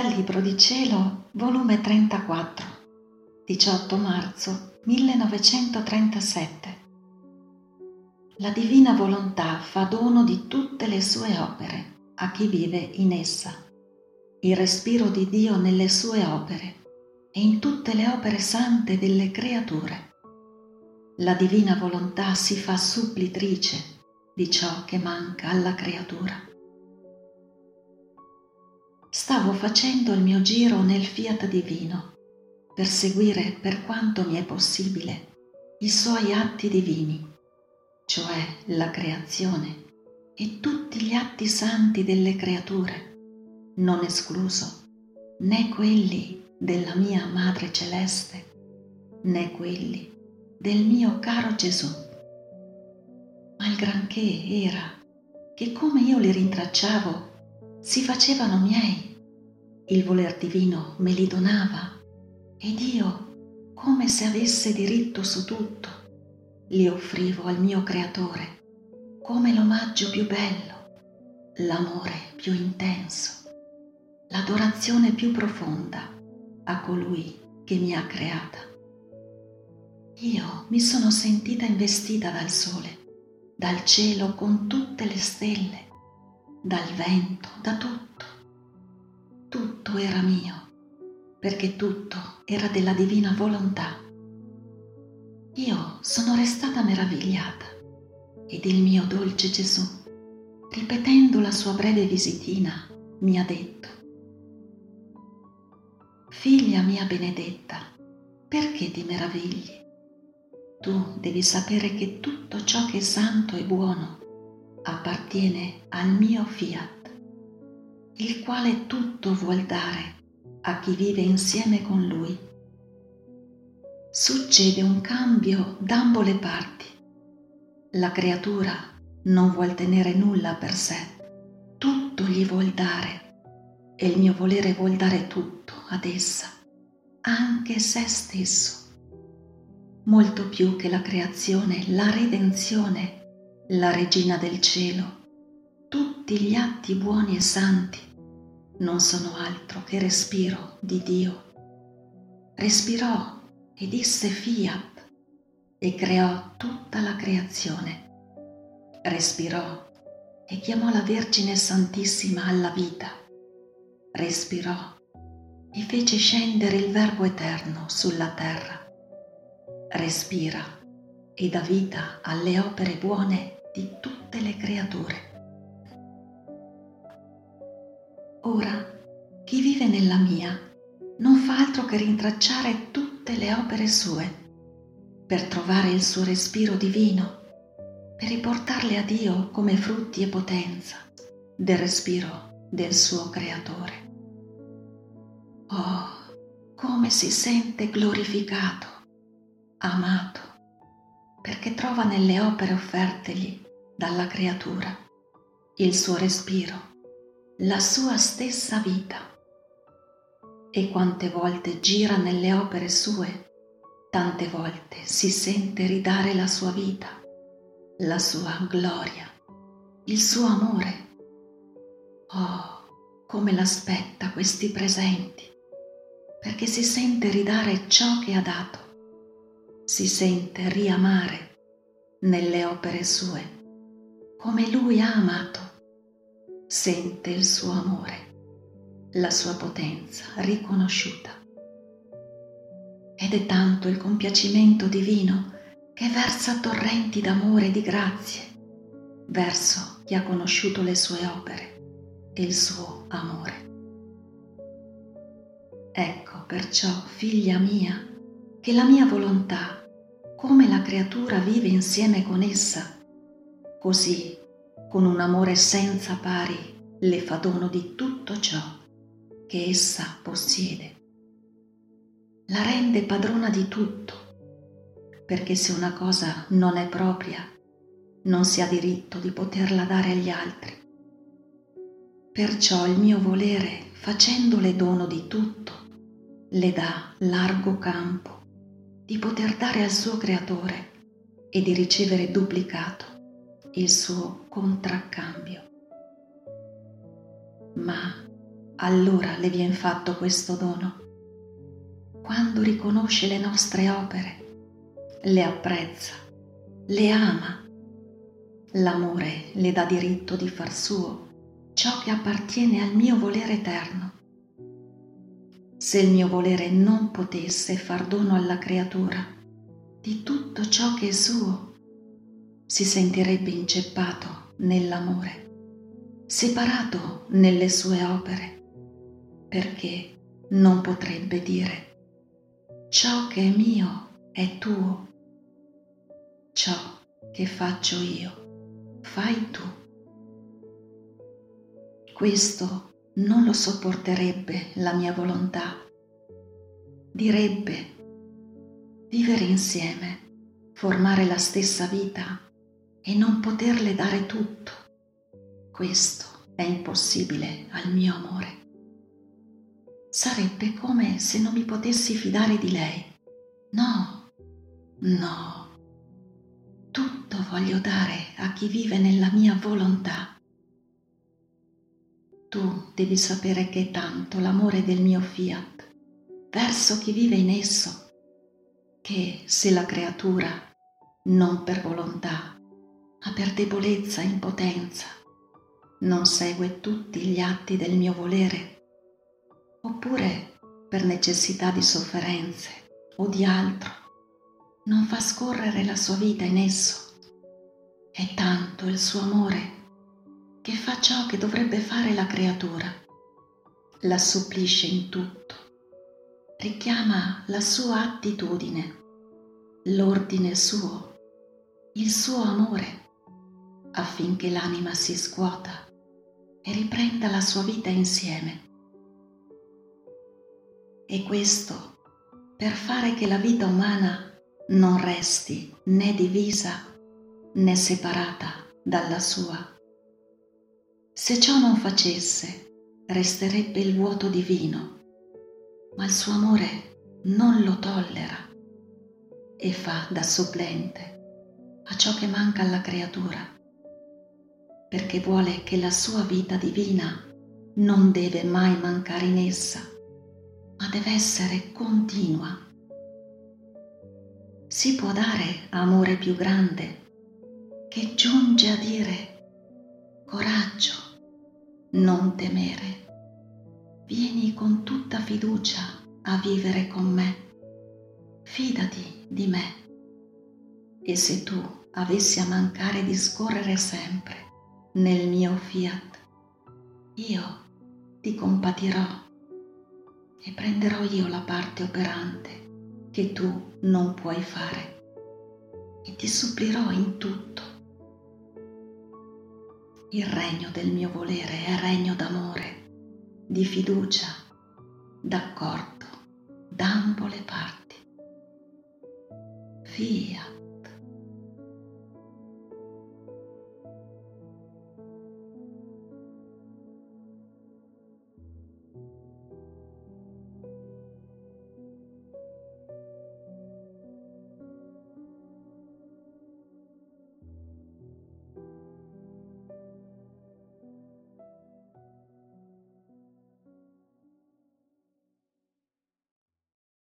Dal Libro di Cielo, volume 34, 18 marzo 1937. La divina volontà fa dono di tutte le sue opere a chi vive in essa. Il respiro di Dio nelle sue opere e in tutte le opere sante delle creature. La divina volontà si fa supplitrice di ciò che manca alla creatura stavo facendo il mio giro nel fiat divino per seguire per quanto mi è possibile i suoi atti divini, cioè la creazione e tutti gli atti santi delle creature, non escluso né quelli della mia Madre Celeste, né quelli del mio caro Gesù. Ma il granché era che come io li rintracciavo si facevano miei, il voler divino me li donava ed io, come se avesse diritto su tutto, li offrivo al mio creatore come l'omaggio più bello, l'amore più intenso, l'adorazione più profonda a colui che mi ha creata. Io mi sono sentita investita dal sole, dal cielo con tutte le stelle, dal vento, da tutto. Tutto era mio, perché tutto era della divina volontà. Io sono restata meravigliata ed il mio dolce Gesù, ripetendo la sua breve visitina, mi ha detto, Figlia mia benedetta, perché ti meravigli? Tu devi sapere che tutto ciò che è santo e buono appartiene al mio fiat, il quale tutto vuol dare a chi vive insieme con lui. Succede un cambio d'ambo le parti. La creatura non vuol tenere nulla per sé, tutto gli vuol dare e il mio volere vuol dare tutto ad essa, anche se stesso. Molto più che la creazione, la redenzione la regina del cielo, tutti gli atti buoni e santi non sono altro che respiro di Dio. Respirò e disse fiat e creò tutta la creazione. Respirò e chiamò la Vergine Santissima alla vita. Respirò e fece scendere il Verbo Eterno sulla terra. Respira e dà vita alle opere buone di tutte le creature. Ora, chi vive nella mia non fa altro che rintracciare tutte le opere sue per trovare il suo respiro divino, per riportarle a Dio come frutti e potenza del respiro del suo creatore. Oh, come si sente glorificato, amato perché trova nelle opere offertegli dalla creatura il suo respiro, la sua stessa vita. E quante volte gira nelle opere sue, tante volte si sente ridare la sua vita, la sua gloria, il suo amore. Oh, come l'aspetta questi presenti, perché si sente ridare ciò che ha dato si sente riamare nelle opere sue, come lui ha amato, sente il suo amore, la sua potenza riconosciuta. Ed è tanto il compiacimento divino che versa torrenti d'amore e di grazie verso chi ha conosciuto le sue opere e il suo amore. Ecco perciò, figlia mia, che la mia volontà come la creatura vive insieme con essa, così con un amore senza pari le fa dono di tutto ciò che essa possiede. La rende padrona di tutto, perché se una cosa non è propria, non si ha diritto di poterla dare agli altri. Perciò il mio volere, facendole dono di tutto, le dà largo campo di poter dare al suo creatore e di ricevere duplicato il suo contraccambio. Ma allora le vien fatto questo dono. Quando riconosce le nostre opere, le apprezza, le ama. L'amore le dà diritto di far suo ciò che appartiene al mio volere eterno. Se il mio volere non potesse far dono alla creatura di tutto ciò che è suo, si sentirebbe inceppato nell'amore, separato nelle sue opere perché non potrebbe dire ciò che è mio è tuo, ciò che faccio io fai tu. Questo non lo sopporterebbe la mia volontà. Direbbe vivere insieme, formare la stessa vita e non poterle dare tutto. Questo è impossibile al mio amore sarebbe come se non mi potessi fidare di lei. No, no. Tutto voglio dare a chi vive nella mia volontà. Tu devi sapere che tanto l'amore del mio fiat verso chi vive in esso, che se la creatura, non per volontà, ma per debolezza e impotenza, non segue tutti gli atti del mio volere, oppure per necessità di sofferenze o di altro, non fa scorrere la sua vita in esso. È tanto il suo amore che fa ciò che dovrebbe fare la creatura, la supplisce in tutto, richiama la sua attitudine, l'ordine suo, il suo amore, affinché l'anima si scuota e riprenda la sua vita insieme e questo per fare che la vita umana non resti né divisa né separata dalla sua. Se ciò non facesse, resterebbe il vuoto divino, ma il suo amore non lo tollera e fa da supplente a ciò che manca alla creatura, perché vuole che la sua vita divina non deve mai mancare in essa ma deve essere continua. Si può dare amore più grande che giunge a dire coraggio, non temere. Vieni con tutta fiducia a vivere con me. Fidati di me. E se tu avessi a mancare di scorrere sempre nel mio fiat, io ti compatirò e prenderò io la parte operante che tu non puoi fare e ti supplirò in tutto. Il regno del mio volere è regno d'amore, di fiducia, d'accordo, d'ambo le parti. Fiat.